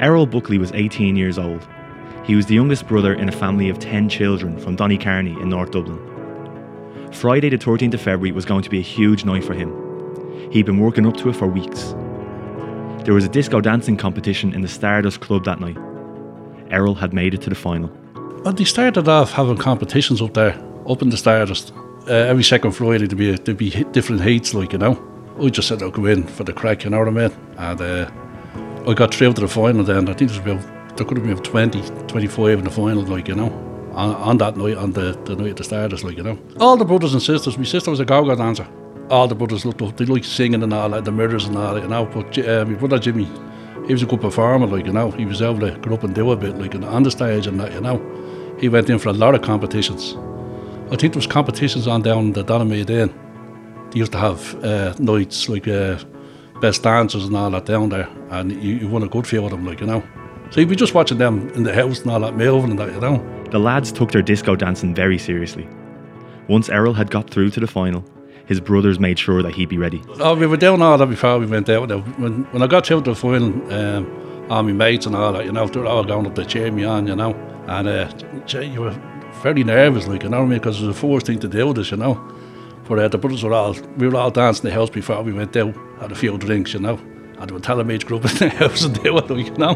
Errol Buckley was 18 years old. He was the youngest brother in a family of 10 children from Donnycarney in North Dublin. Friday, the 13th of February, was going to be a huge night for him. He'd been working up to it for weeks. There was a disco dancing competition in the Stardust Club that night. Errol had made it to the final. Well, they started off having competitions up there, up in the Stardust. Uh, every second Friday there'd be, there'd be different heats, like, you know. We just said I'll go in for the crack, you know what I mean? And uh, I got through to the final then. I think there was about, there could have been 20, 25 in the final, like, you know. On, on that night, on the, the night of the Stardust, like, you know. All the brothers and sisters, my sister was a go-go dancer. All the brothers looked up, they liked singing and all, like the murders and all, you know. But uh, my brother Jimmy, he was a good performer, like, you know. He was able to get up and do a bit, like, on the stage and that, you know. He went in for a lot of competitions. I think there was competitions on down the Donaghmede Inn. They used to have uh, nights like uh, best dancers and all that down there, and you, you won a good few of them, like you know. So you'd be just watching them in the house and all that, moving and that, you know. The lads took their disco dancing very seriously. Once Errol had got through to the final, his brothers made sure that he'd be ready. Oh, we were doing all that before we went out. When, when I got through to the final, um, all my mates and all that, you know, they were all going up to cheer me on, you know. And uh, you were very nervous, like, you know what I mean? Because it was the first thing to do with this, you know. But uh, the brothers were all, we were all dancing the house before we went out, had a few drinks, you know. And they were to group in the house and it, like, you know.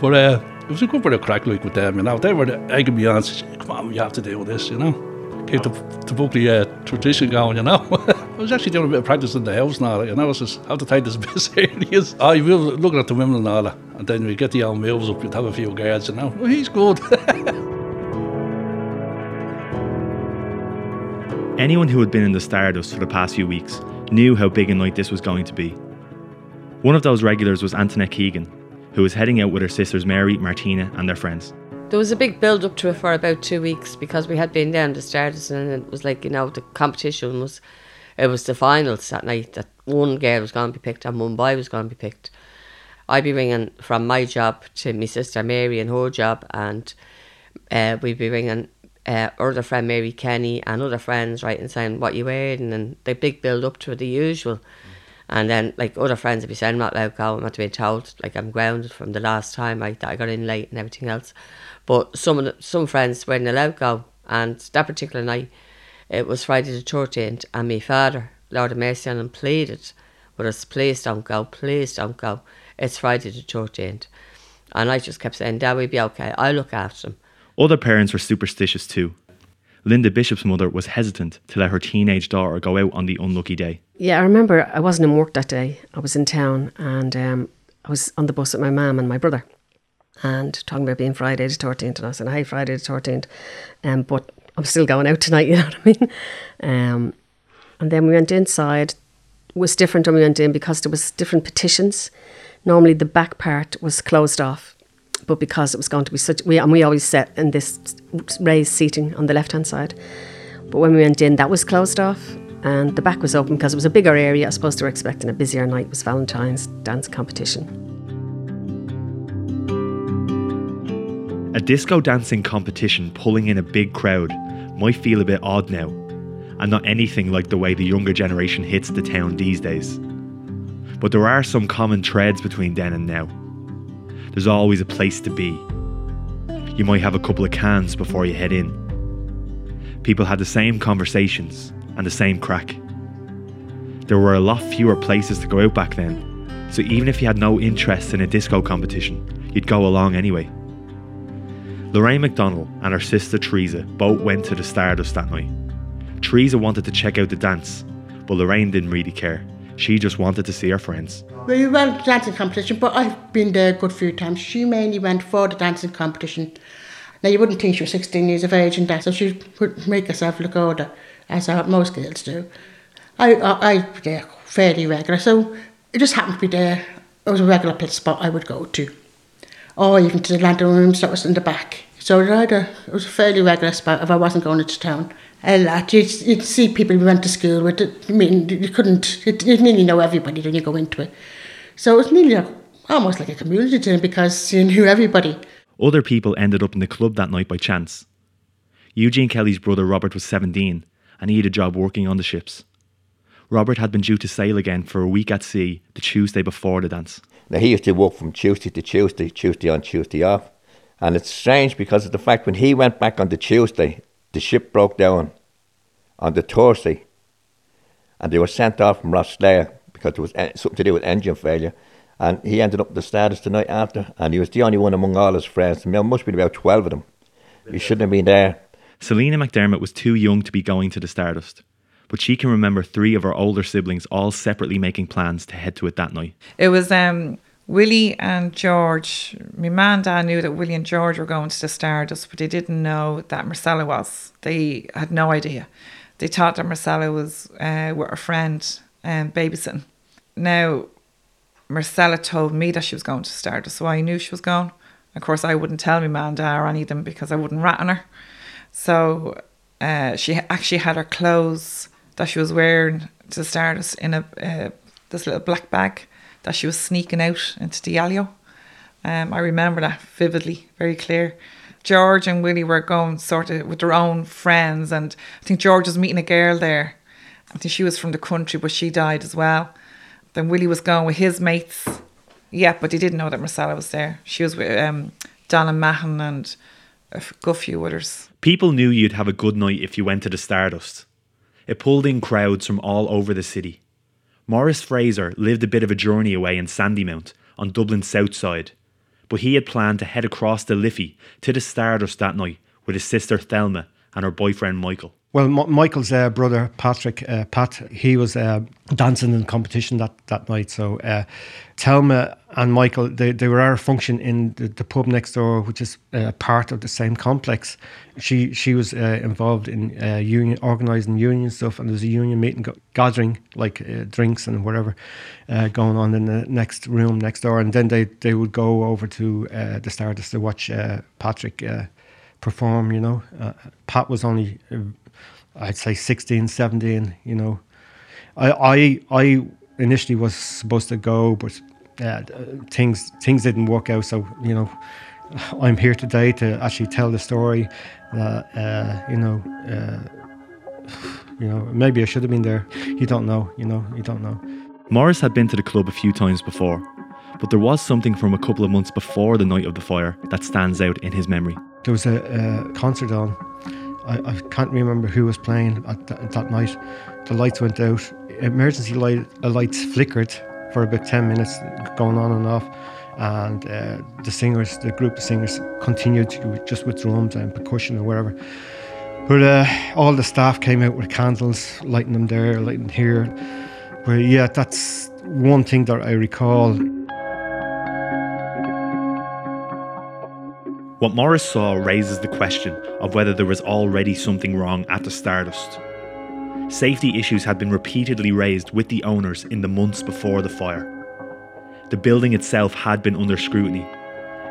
But uh, it was a good bit of crack, like, with them, you know. They were egging me on, saying, come on, you have to do this, you know. Keep the, the Buckley uh, tradition going, you know. I was actually doing a bit of practice in the house now, you know. I was just, how to take this a bit serious. You were looking at the women and all that. And then we get the old moves up, you'd have a few guards, you know. Well, he's good. Anyone who had been in the Stardust for the past few weeks knew how big a night this was going to be. One of those regulars was Antoinette Keegan, who was heading out with her sisters Mary, Martina, and their friends. There was a big build up to it for about two weeks because we had been down to Stardust and it was like, you know, the competition was, it was the finals that night that one girl was going to be picked and one boy was going to be picked. I'd be ringing from my job to my sister Mary and her job, and uh, we'd be ringing uh, other friend Mary Kenny and other friends, and saying what you wearing, and the big build up to the usual. And then, like, other friends would be saying, I'm not allowed to go, I'm not being told, like, I'm grounded from the last time I, that I got in late and everything else. But some the, some friends weren't allowed to go, and that particular night, it was Friday the 13th, and my father, Lord of Mercy on him, pleaded with us, please don't go, please don't go. It's Friday the 13th. And I just kept saying, Dad, we'll be okay, I'll look after him. Other parents were superstitious too. Linda Bishop's mother was hesitant to let her teenage daughter go out on the unlucky day. Yeah, I remember I wasn't in work that day. I was in town and um, I was on the bus with my mum and my brother and talking about being Friday the 13th. And I said, Hey, Friday the 13th. Um, but I'm still going out tonight, you know what I mean? Um, and then we went inside. It was different when we went in because there was different petitions. Normally the back part was closed off but because it was going to be such, we and we always sat in this raised seating on the left hand side. But when we went in, that was closed off, and the back was open because it was a bigger area. I suppose they were expecting a busier night. It was Valentine's dance competition. A disco dancing competition pulling in a big crowd might feel a bit odd now, and not anything like the way the younger generation hits the town these days. But there are some common threads between then and now there's always a place to be. You might have a couple of cans before you head in. People had the same conversations and the same crack. There were a lot fewer places to go out back then, so even if you had no interest in a disco competition, you'd go along anyway. Lorraine McDonald and her sister Teresa both went to the Stardust that night. Teresa wanted to check out the dance, but Lorraine didn't really care. She just wanted to see her friends. We went to dancing competition, but I've been there a good few times. She mainly went for the dancing competition. Now, you wouldn't think she was 16 years of age and that, so she would make herself look older, as uh, most girls do. I, I, there fairly regular, so it just happened to be there. It was a regular pit spot I would go to. Or even to the lantern rooms that was in the back. So it was a fairly regular spot if I wasn't going into town a lot. You'd, you'd see people we went to school with. I mean, you couldn't, you'd nearly know everybody when you go into it. So it was nearly like, almost like a community to because you knew everybody. Other people ended up in the club that night by chance. Eugene Kelly's brother Robert was 17 and he had a job working on the ships. Robert had been due to sail again for a week at sea the Tuesday before the dance. Now he used to work from Tuesday to Tuesday, Tuesday on, Tuesday off. And it's strange because of the fact when he went back on the Tuesday, the ship broke down on the Thursday. And they were sent off from Rosslare because there was something to do with engine failure. And he ended up the status the night after. And he was the only one among all his friends. There must have been about 12 of them. He shouldn't have been there. Selena McDermott was too young to be going to the Stardust but she can remember three of her older siblings all separately making plans to head to it that night. It was um, Willie and George. My man and dad knew that Willie and George were going to the Stardust, but they didn't know that Marcella was. They had no idea. They thought that Marcella was uh, with a friend um, babysitting. Now, Marcella told me that she was going to Stardust, so I knew she was going. Of course, I wouldn't tell my man, dad, or any of them because I wouldn't rat on her. So uh, she actually had her clothes that she was wearing to Stardust in a uh, this little black bag that she was sneaking out into the Alio. Um, I remember that vividly, very clear. George and Willie were going sort of with their own friends, and I think George was meeting a girl there. I think she was from the country, but she died as well. Then Willie was going with his mates. Yeah, but he didn't know that Marcella was there. She was with um, Donna Mahon and a good few others. People knew you'd have a good night if you went to the Stardust. It pulled in crowds from all over the city. Maurice Fraser lived a bit of a journey away in Sandymount, on Dublin's south side, but he had planned to head across the Liffey to the Stardust that night with his sister Thelma and her boyfriend Michael. Well, M- Michael's uh, brother Patrick, uh, Pat, he was uh, dancing in competition that, that night. So uh, Thelma and Michael, they, they were our function in the, the pub next door, which is uh, part of the same complex. She she was uh, involved in union organising union stuff, and there was a union meeting gathering like drinks and whatever going on in the next room next door. And then they, they would go over to the Stardust to watch Patrick perform. You know, Pat was only I'd say 16, 17, you know. I, I, I initially was supposed to go, but uh, things things didn't work out. So you know, I'm here today to actually tell the story. That uh, you know, uh, you know, maybe I should have been there. You don't know. You know, you don't know. Maurice had been to the club a few times before, but there was something from a couple of months before the night of the fire that stands out in his memory. There was a, a concert on I, I can't remember who was playing at th- that night. The lights went out. Emergency light, uh, lights flickered for about 10 minutes, going on and off. And uh, the singers, the group of singers, continued to, just with drums and percussion or whatever. But uh, all the staff came out with candles, lighting them there, lighting here. But yeah, that's one thing that I recall. What Maurice saw raises the question of whether there was already something wrong at the Stardust. Safety issues had been repeatedly raised with the owners in the months before the fire. The building itself had been under scrutiny.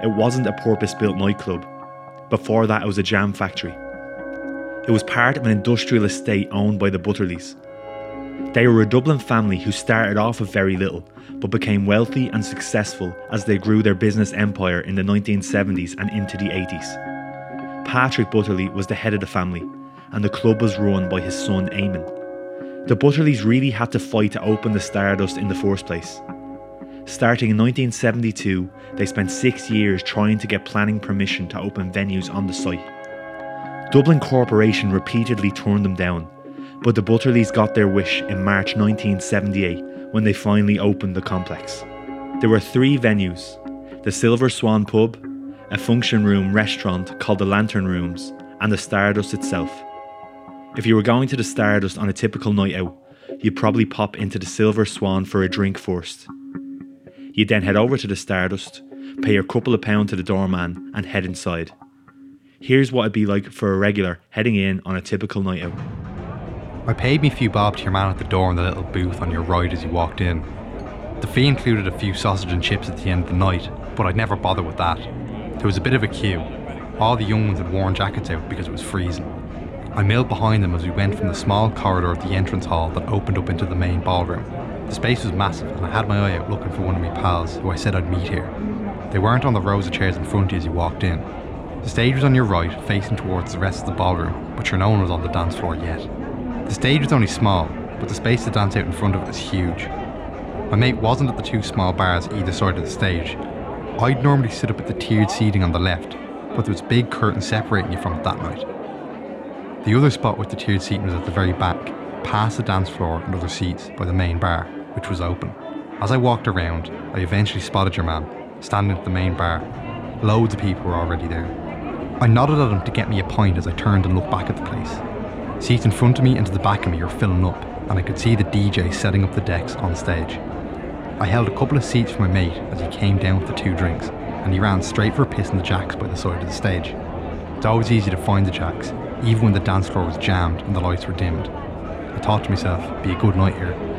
It wasn't a purpose built nightclub. Before that, it was a jam factory. It was part of an industrial estate owned by the Butterleys. They were a Dublin family who started off with very little but became wealthy and successful as they grew their business empire in the 1970s and into the 80s. Patrick Butterley was the head of the family, and the club was run by his son Eamon. The Butterleys really had to fight to open the Stardust in the first place. Starting in 1972, they spent six years trying to get planning permission to open venues on the site. Dublin Corporation repeatedly turned them down, but the Butterleys got their wish in March 1978 when they finally opened the complex. There were three venues the Silver Swan pub, a function room restaurant called the Lantern Rooms, and the Stardust itself. If you were going to the Stardust on a typical night out, you'd probably pop into the Silver Swan for a drink first. You'd then head over to the Stardust, pay your couple of pounds to the doorman, and head inside. Here's what it'd be like for a regular heading in on a typical night out. I paid me a few bob to your man at the door in the little booth on your right as you walked in. The fee included a few sausage and chips at the end of the night, but I'd never bother with that. There was a bit of a queue. All the young ones had worn jackets out because it was freezing. I milled behind them as we went from the small corridor of the entrance hall that opened up into the main ballroom. The space was massive, and I had my eye out looking for one of my pals who I said I'd meet here. They weren't on the rows of chairs in front as you walked in. The stage was on your right, facing towards the rest of the ballroom, but your no one was on the dance floor yet. The stage was only small, but the space to dance out in front of it was huge. My mate wasn't at the two small bars either side of the stage. I'd normally sit up at the tiered seating on the left, but there was big curtains separating you from it that night. The other spot with the tiered seating was at the very back, past the dance floor and other seats by the main bar, which was open. As I walked around, I eventually spotted your man, standing at the main bar. Loads of people were already there. I nodded at him to get me a pint as I turned and looked back at the place. Seats in front of me and to the back of me were filling up, and I could see the DJ setting up the decks on stage. I held a couple of seats for my mate as he came down with the two drinks, and he ran straight for a piss in the jacks by the side of the stage. It's always easy to find the jacks, even when the dance floor was jammed and the lights were dimmed. I thought to myself, be a good night here.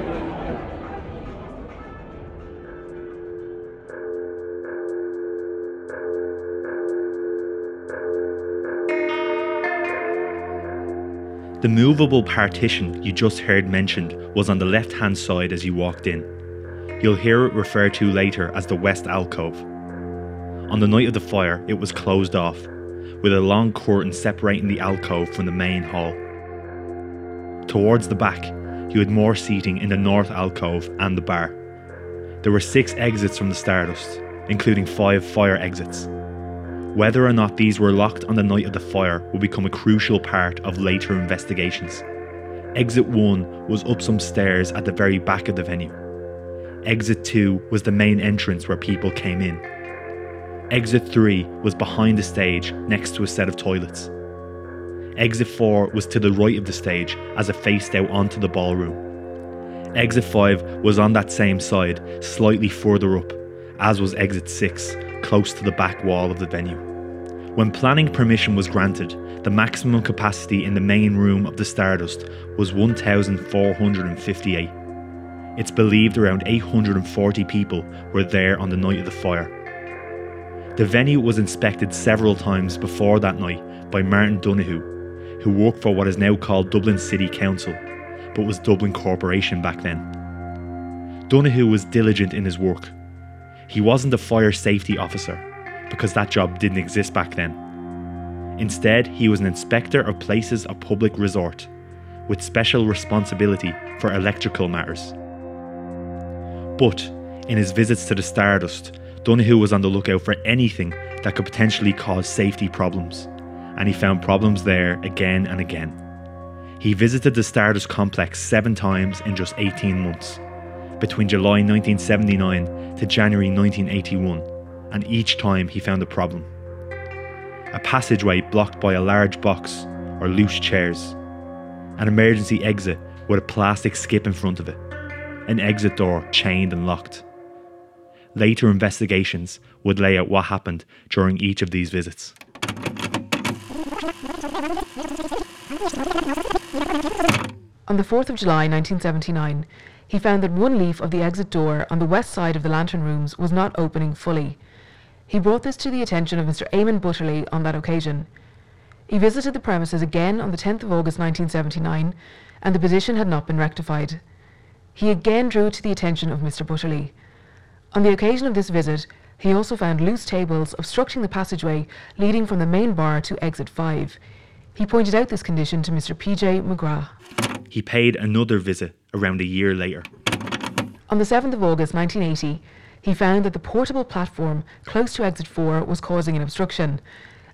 The movable partition you just heard mentioned was on the left hand side as you walked in. You'll hear it referred to later as the West Alcove. On the night of the fire, it was closed off, with a long curtain separating the alcove from the main hall. Towards the back, you had more seating in the north alcove and the bar. There were six exits from the Stardust, including five fire exits. Whether or not these were locked on the night of the fire will become a crucial part of later investigations. Exit 1 was up some stairs at the very back of the venue. Exit 2 was the main entrance where people came in. Exit 3 was behind the stage next to a set of toilets. Exit 4 was to the right of the stage as it faced out onto the ballroom. Exit 5 was on that same side, slightly further up, as was exit 6, close to the back wall of the venue. When planning permission was granted, the maximum capacity in the main room of the Stardust was 1,458. It's believed around 840 people were there on the night of the fire. The venue was inspected several times before that night by Martin Donoghue, who worked for what is now called Dublin City Council, but was Dublin Corporation back then. Donoghue was diligent in his work. He wasn't a fire safety officer, because that job didn't exist back then. Instead, he was an inspector of places of public resort, with special responsibility for electrical matters. But in his visits to the Stardust, Donoghue was on the lookout for anything that could potentially cause safety problems, and he found problems there again and again. He visited the Stardust complex seven times in just 18 months, between July 1979 to January 1981, and each time he found a problem. A passageway blocked by a large box or loose chairs, an emergency exit with a plastic skip in front of it, an exit door chained and locked. Later investigations would lay out what happened during each of these visits. On the 4th of July 1979, he found that one leaf of the exit door on the west side of the lantern rooms was not opening fully. He brought this to the attention of Mr. Eamon Butterley on that occasion. He visited the premises again on the 10th of August 1979, and the position had not been rectified. He again drew it to the attention of Mr. Butterley. On the occasion of this visit, he also found loose tables obstructing the passageway leading from the main bar to exit 5. He pointed out this condition to Mr. P.J. McGrath. He paid another visit around a year later. On the 7th of August 1980, he found that the portable platform close to exit 4 was causing an obstruction,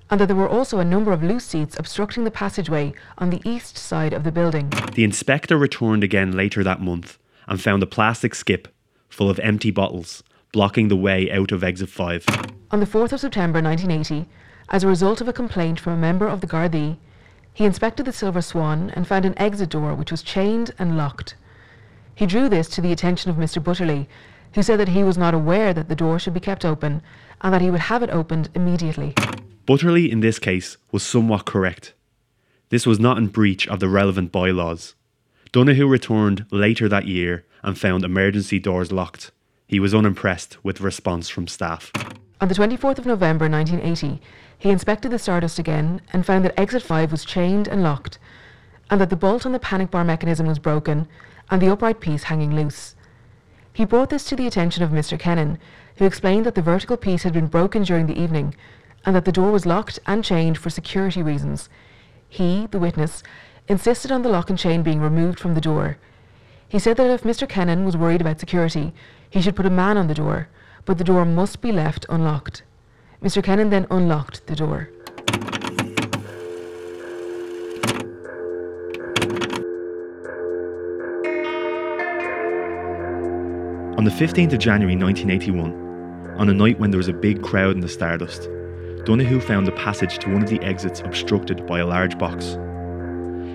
and that there were also a number of loose seats obstructing the passageway on the east side of the building. The inspector returned again later that month and found a plastic skip full of empty bottles blocking the way out of exit 5. On the 4th of September 1980, as a result of a complaint from a member of the Gardaí, he inspected the Silver Swan and found an exit door which was chained and locked. He drew this to the attention of Mr. Butterley, who said that he was not aware that the door should be kept open and that he would have it opened immediately. Butterley, in this case, was somewhat correct. This was not in breach of the relevant bylaws. Donoghue returned later that year and found emergency doors locked. He was unimpressed with the response from staff. On the 24th of November 1980, he inspected the Stardust again and found that exit 5 was chained and locked, and that the bolt on the panic bar mechanism was broken and the upright piece hanging loose. He brought this to the attention of Mr. Kennan, who explained that the vertical piece had been broken during the evening and that the door was locked and chained for security reasons. He, the witness, insisted on the lock and chain being removed from the door. He said that if Mr. Kennan was worried about security, he should put a man on the door, but the door must be left unlocked. Mr. Kennan then unlocked the door. On the 15th of January 1981, on a night when there was a big crowd in the Stardust, Donoghue found the passage to one of the exits obstructed by a large box.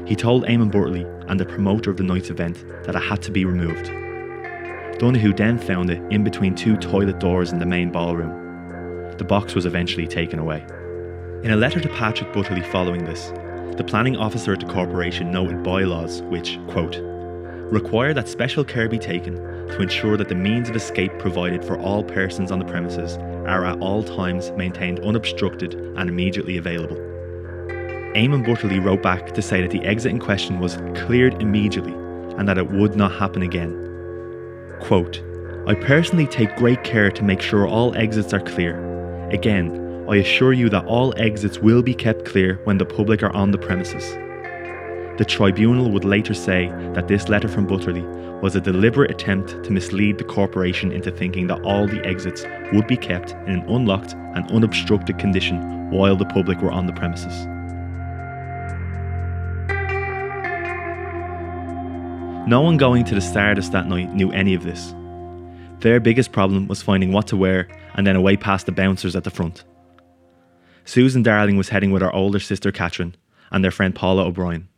He told Eamon Butterley and the promoter of the night's event that it had to be removed. Donoghue then found it in between two toilet doors in the main ballroom. The box was eventually taken away. In a letter to Patrick Butterley following this, the planning officer at the corporation noted bylaws which, quote, require that special care be taken to ensure that the means of escape provided for all persons on the premises are at all times maintained unobstructed and immediately available. Eamon Butterley wrote back to say that the exit in question was cleared immediately and that it would not happen again. Quote, I personally take great care to make sure all exits are clear. Again, I assure you that all exits will be kept clear when the public are on the premises. The tribunal would later say that this letter from Butterley was a deliberate attempt to mislead the corporation into thinking that all the exits would be kept in an unlocked and unobstructed condition while the public were on the premises. No one going to the Stardust that night knew any of this. Their biggest problem was finding what to wear and then away past the bouncers at the front. Susan Darling was heading with her older sister Catherine and their friend Paula O'Brien.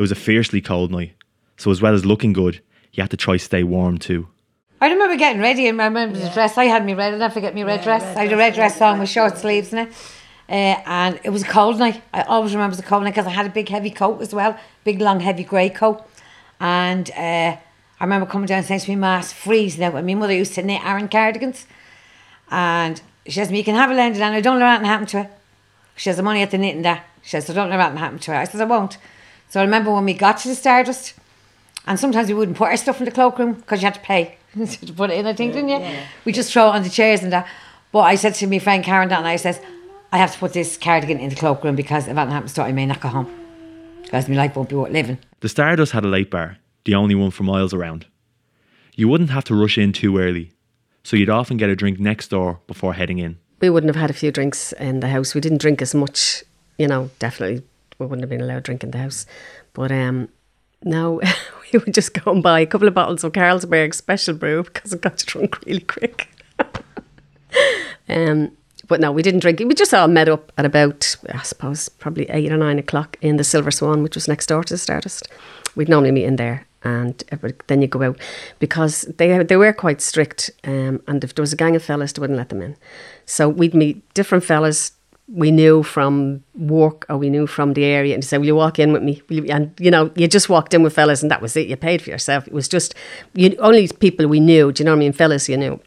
It was a fiercely cold night, so as well as looking good, you had to try stay warm too. I remember getting ready and I remember the dress. I had me red, I'll never forget me red dress. I had a red dress on with short sleeves in it. Uh, and it was a cold night. I always remember the was cold night because I had a big heavy coat as well, big long heavy grey coat. And uh, I remember coming down saying to me, Ma's freezing out. And my mother used to knit Aran cardigans. And she says to me, you can have a London and I don't let anything happened to her. She has the money at the knitting there. She says, I don't know what happened to her. I says, I won't. So I remember when we got to the Stardust, and sometimes we wouldn't put our stuff in the cloakroom because you had to pay to put it in, I think, didn't you? We just throw it on the chairs and that. But I said to my friend Karen that night, I says, I have to put this cardigan in the cloakroom because if anything happens to it, I may not go home. Because my life won't be worth living. The Stardust had a late bar, the only one for miles around. You wouldn't have to rush in too early, so you'd often get a drink next door before heading in. We wouldn't have had a few drinks in the house. We didn't drink as much, you know, definitely we wouldn't have been allowed drink in the house. But um, no, we would just go and buy a couple of bottles of Carlsberg special brew because it got drunk really quick. um, but no, we didn't drink. We just all met up at about, I suppose, probably eight or nine o'clock in the Silver Swan, which was next door to the Stardust. We'd normally meet in there, and then you go out because they they were quite strict. Um, and if there was a gang of fellas, they wouldn't let them in. So we'd meet different fellas we knew from work or we knew from the area and you say, Will you walk in with me? And you know, you just walked in with fellas and that was it. You paid for yourself. It was just you only people we knew, do you know what I mean? Fellas you knew.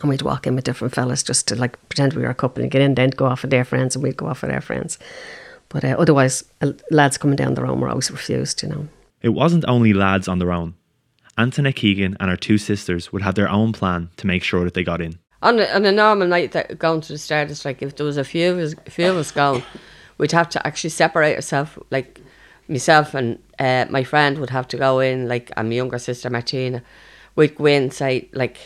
And we'd walk in with different fellas just to like pretend we were a couple and get in, then go off with their friends and we'd go off with our friends. But uh, otherwise, uh, lads coming down their own were always refused, you know. It wasn't only lads on their own. Antoinette Keegan and her two sisters would have their own plan to make sure that they got in on a, on a normal night that going to the Stardust, like if there was a few of us, few of us going, we'd have to actually separate ourselves. Like myself and uh, my friend would have to go in, like and my younger sister Martina, we'd go in say like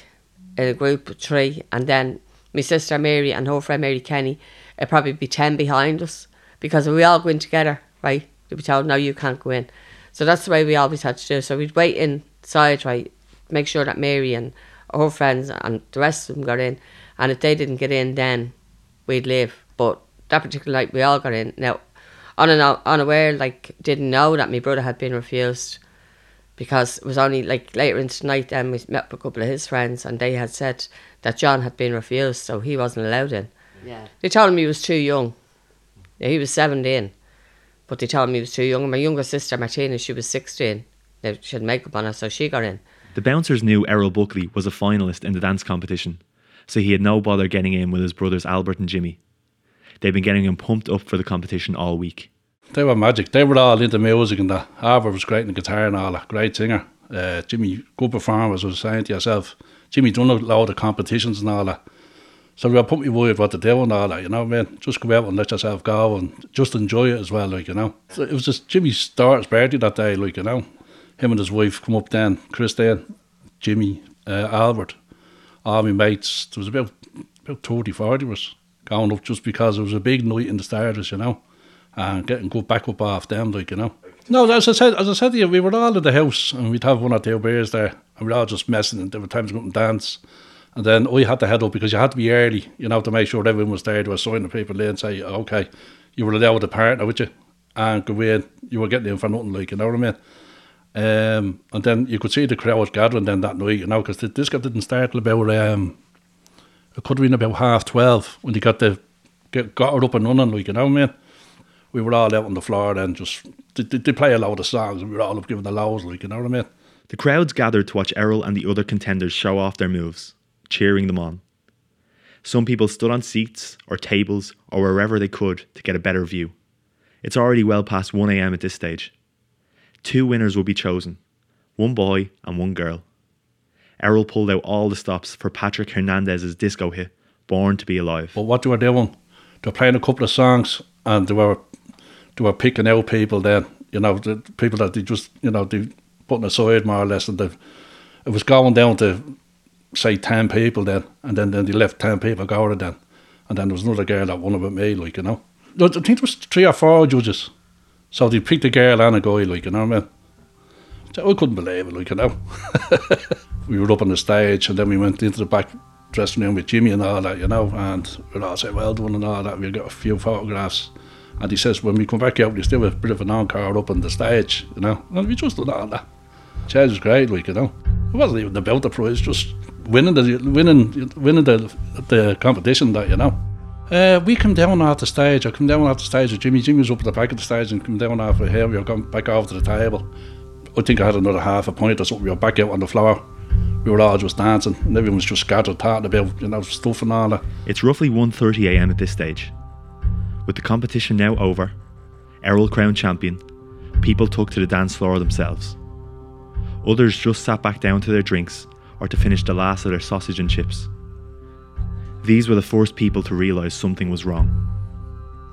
in a group of three, and then my sister Mary and her friend Mary Kenny, it'd probably be ten behind us because we all go in together, right? They'd be told no, you can't go in. So that's the way we always had to do. So we'd wait inside, right? Make sure that Mary and her friends and the rest of them got in. And if they didn't get in, then we'd leave. But that particular night, we all got in. Now, on and unaware, like, didn't know that my brother had been refused because it was only like later into the night then we met with a couple of his friends and they had said that John had been refused, so he wasn't allowed in. Yeah. They told him he was too young. Yeah, he was 17, but they told him he was too young. And my younger sister, Martina, she was 16. Now, she had makeup on her, so she got in. The bouncers knew Errol Buckley was a finalist in the dance competition, so he had no bother getting in with his brothers Albert and Jimmy. They'd been getting him pumped up for the competition all week. They were magic. They were all into music and that. Albert was great in the guitar and all that. Great singer. Uh, Jimmy, good performer, as I was saying to yourself. Jimmy done a lot of competitions and all that. So we were put me with what to do and all that, you know, man. Just go out and let yourself go and just enjoy it as well, like, you know. So it was just Jimmy's daughter's birthday that day, like, you know him and his wife come up then, Chris then, Jimmy, uh, Albert, all my mates. There was about about 30, 40 of us going up just because it was a big night in the Stardust, you know, and getting good back up off them, like, you know. No, as I said, as I said to you, we were all in the house and we'd have one or two beers there and we'd all just messing and there were times we and dance. And then I had to head up because you had to be early, you know, to make sure everyone was there to assign the people in and say, okay, you were allowed a partner, would you? And go in, you were getting in for nothing, like, you know what I mean? Um, and then you could see the crowd was gathering then that night, you know, because the disco didn't start till about, um, it could have been about half 12 when they got the, get, got it up and running, like, you know mean? We were all out on the floor then, just, they, they play a load of songs and we were all up giving the lows, like, you know what I mean? The crowds gathered to watch Errol and the other contenders show off their moves, cheering them on. Some people stood on seats or tables or wherever they could to get a better view. It's already well past 1am at this stage. Two winners will be chosen one boy and one girl. Errol pulled out all the stops for Patrick Hernandez's disco hit, Born to Be Alive. But what they were doing, they were playing a couple of songs and they were they were picking out people then, you know, the people that they just, you know, they putting aside more or less and they, it was going down to say 10 people then and then, then they left 10 people going then and then there was another girl that won about me like you know I think there was three or four judges so they picked a girl and a guy like you know what I mean? So I couldn't believe it like you know? We were up on the stage and then we went into the back dressing room with Jimmy and all that you know? And we all said well done and all that. We got a few photographs. And he says when we come back out there's still have a bit of an encore up on the stage you know? And we just done all that. Chaz was great like you know? It wasn't even about the prize just winning the winning winning the the competition that you know. Uh, we come down off the stage. I come down off the stage with Jimmy. Jimmy was up at the back of the stage and come down off of here. We were going back over to the table. I think I had another half a point or something. We were back out on the floor. We were all just dancing and everyone was just scattered talking about you know stuff and all that. It's roughly 1.30am at this stage. With the competition now over, Errol crowned champion, people took to the dance floor themselves. Others just sat back down to their drinks or to finish the last of their sausage and chips. These were the first people to realise something was wrong.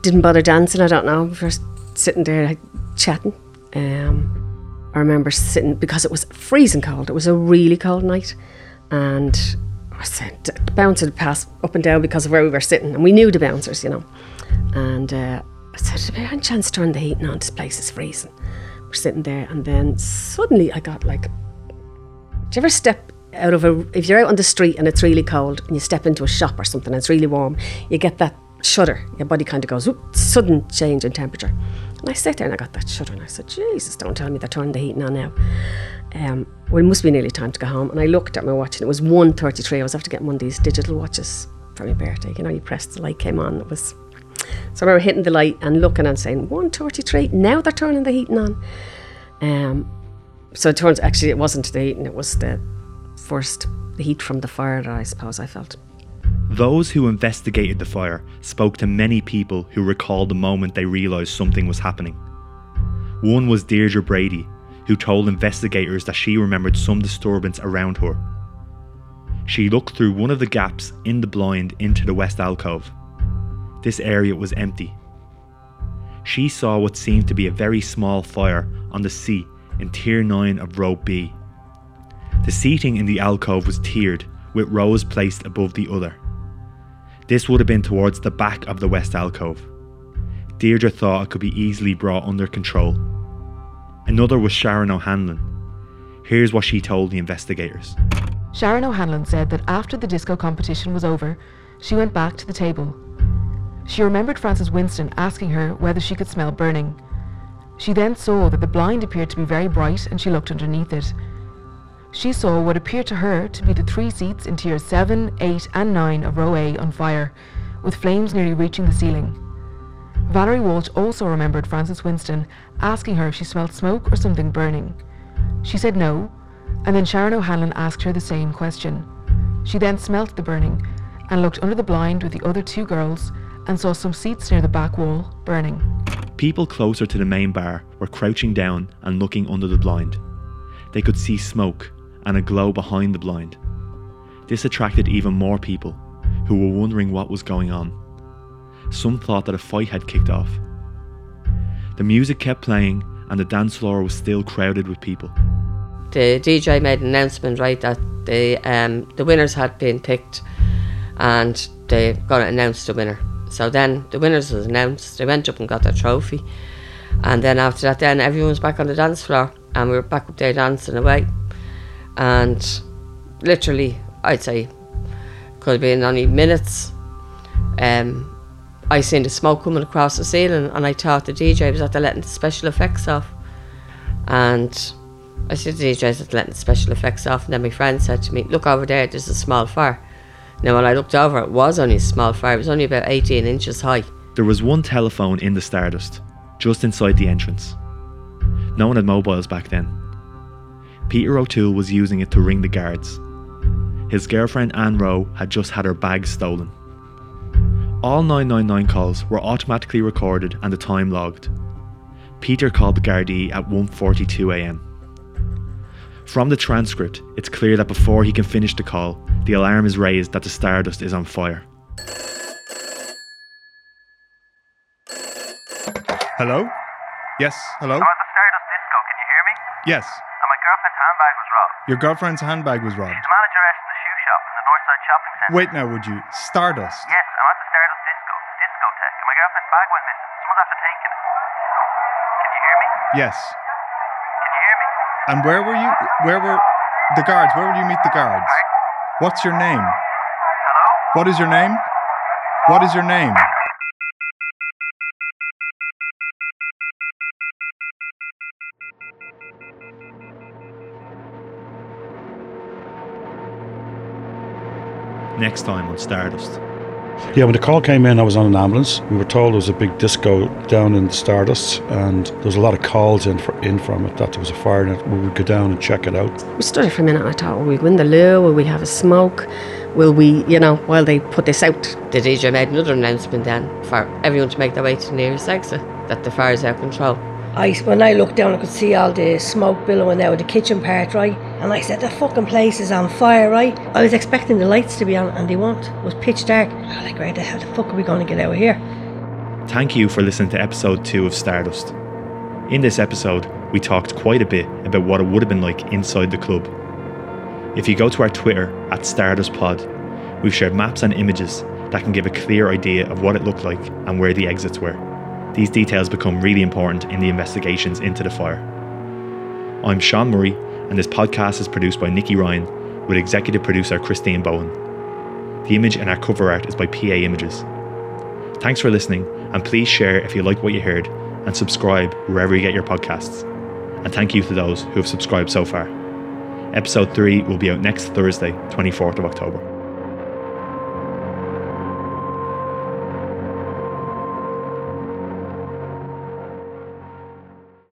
Didn't bother dancing, I don't know. We sitting there like, chatting. Um, I remember sitting because it was freezing cold. It was a really cold night. And I said, the bouncer pass up and down because of where we were sitting. And we knew the bouncers, you know. And uh, I said, any chance to turn the heating on? This place is freezing. We're sitting there. And then suddenly I got like, do you ever step out of a if you're out on the street and it's really cold and you step into a shop or something and it's really warm, you get that shudder. Your body kind of goes, Oop, sudden change in temperature. And I sat there and I got that shudder and I said, Jesus, don't tell me they're turning the heating on now. Um, well, it must be nearly time to go home. And I looked at my watch and it was 1.33. I was after getting one of these digital watches for my birthday. You know, you pressed the light came on. It was so I remember hitting the light and looking and saying, 1.33, now they're turning the heating on. Um, so it turns actually it wasn't the heating, it was the first the heat from the fire that I suppose I felt. Those who investigated the fire spoke to many people who recalled the moment they realised something was happening. One was Deirdre Brady, who told investigators that she remembered some disturbance around her. She looked through one of the gaps in the blind into the west alcove. This area was empty. She saw what seemed to be a very small fire on the seat in Tier 9 of Row B. The seating in the alcove was tiered, with rows placed above the other. This would have been towards the back of the west alcove. Deirdre thought it could be easily brought under control. Another was Sharon O'Hanlon. Here's what she told the investigators. Sharon O'Hanlon said that after the disco competition was over, she went back to the table. She remembered Frances Winston asking her whether she could smell burning. She then saw that the blind appeared to be very bright and she looked underneath it. She saw what appeared to her to be the three seats in tiers 7, 8, and 9 of row A on fire, with flames nearly reaching the ceiling. Valerie Walsh also remembered Frances Winston asking her if she smelled smoke or something burning. She said no, and then Sharon O'Hanlon asked her the same question. She then smelt the burning and looked under the blind with the other two girls and saw some seats near the back wall burning. People closer to the main bar were crouching down and looking under the blind. They could see smoke and a glow behind the blind. This attracted even more people, who were wondering what was going on. Some thought that a fight had kicked off. The music kept playing, and the dance floor was still crowded with people. The DJ made an announcement, right, that the um, the winners had been picked, and they going to announce the winner. So then the winners was announced. They went up and got their trophy, and then after that, then everyone was back on the dance floor, and we were back up there dancing away, and literally, I'd say, could have been only minutes. Um, I seen the smoke coming across the ceiling, and I thought the DJ was after letting the special effects off, and I said the DJ, said, letting the special effects off, and then my friend said to me, "Look over there, there's a small fire." Now, when I looked over, it was only a small fire. It was only about 18 inches high. There was one telephone in the Stardust, just inside the entrance. No one had mobiles back then. Peter O'Toole was using it to ring the guards. His girlfriend Anne Rowe had just had her bag stolen. All 999 calls were automatically recorded and the time logged. Peter called the Gardaí at 1.42am. From the transcript, it's clear that before he can finish the call, the alarm is raised that the Stardust is on fire. Hello? Yes, hello? I'm at the Stardust Disco, can you hear me? Yes. And my girlfriend's handbag was robbed. Your girlfriend's handbag was robbed. She's the manageress in the shoe shop in the Northside Shopping Centre. Wait now, would you? Stardust? Yes, I'm at the Stardust Disco, discotheque, and my girlfriend's bag went missing. Someone's after taking it. Can you hear me? Yes. Can you hear me? And where were you? Where were the guards? Where will you meet the guards? What's your name? Hello? What is your name? What is your name? Next time on Stardust. Yeah, when the call came in, I was on an ambulance. We were told there was a big disco down in Stardust, and there was a lot of calls in, for, in from it that there was a fire in it. We would go down and check it out. We stood there for a minute and I thought, will we win the loo? Will we have a smoke? Will we, you know, while they put this out? The DJ made another announcement then for everyone to make their way to the nearest exit that the fire's out of control. I, when I looked down, I could see all the smoke billowing out of the kitchen part, right? And I said, the fucking place is on fire, right? I was expecting the lights to be on, and they weren't. It was pitch dark. I was like, right, how the fuck are we going to get out of here? Thank you for listening to episode 2 of Stardust. In this episode, we talked quite a bit about what it would have been like inside the club. If you go to our Twitter at StardustPod, we've shared maps and images that can give a clear idea of what it looked like and where the exits were. These details become really important in the investigations into the fire. I'm Sean Murray, and this podcast is produced by Nikki Ryan with executive producer Christine Bowen. The image in our cover art is by PA Images. Thanks for listening, and please share if you like what you heard and subscribe wherever you get your podcasts. And thank you to those who have subscribed so far. Episode 3 will be out next Thursday, 24th of October.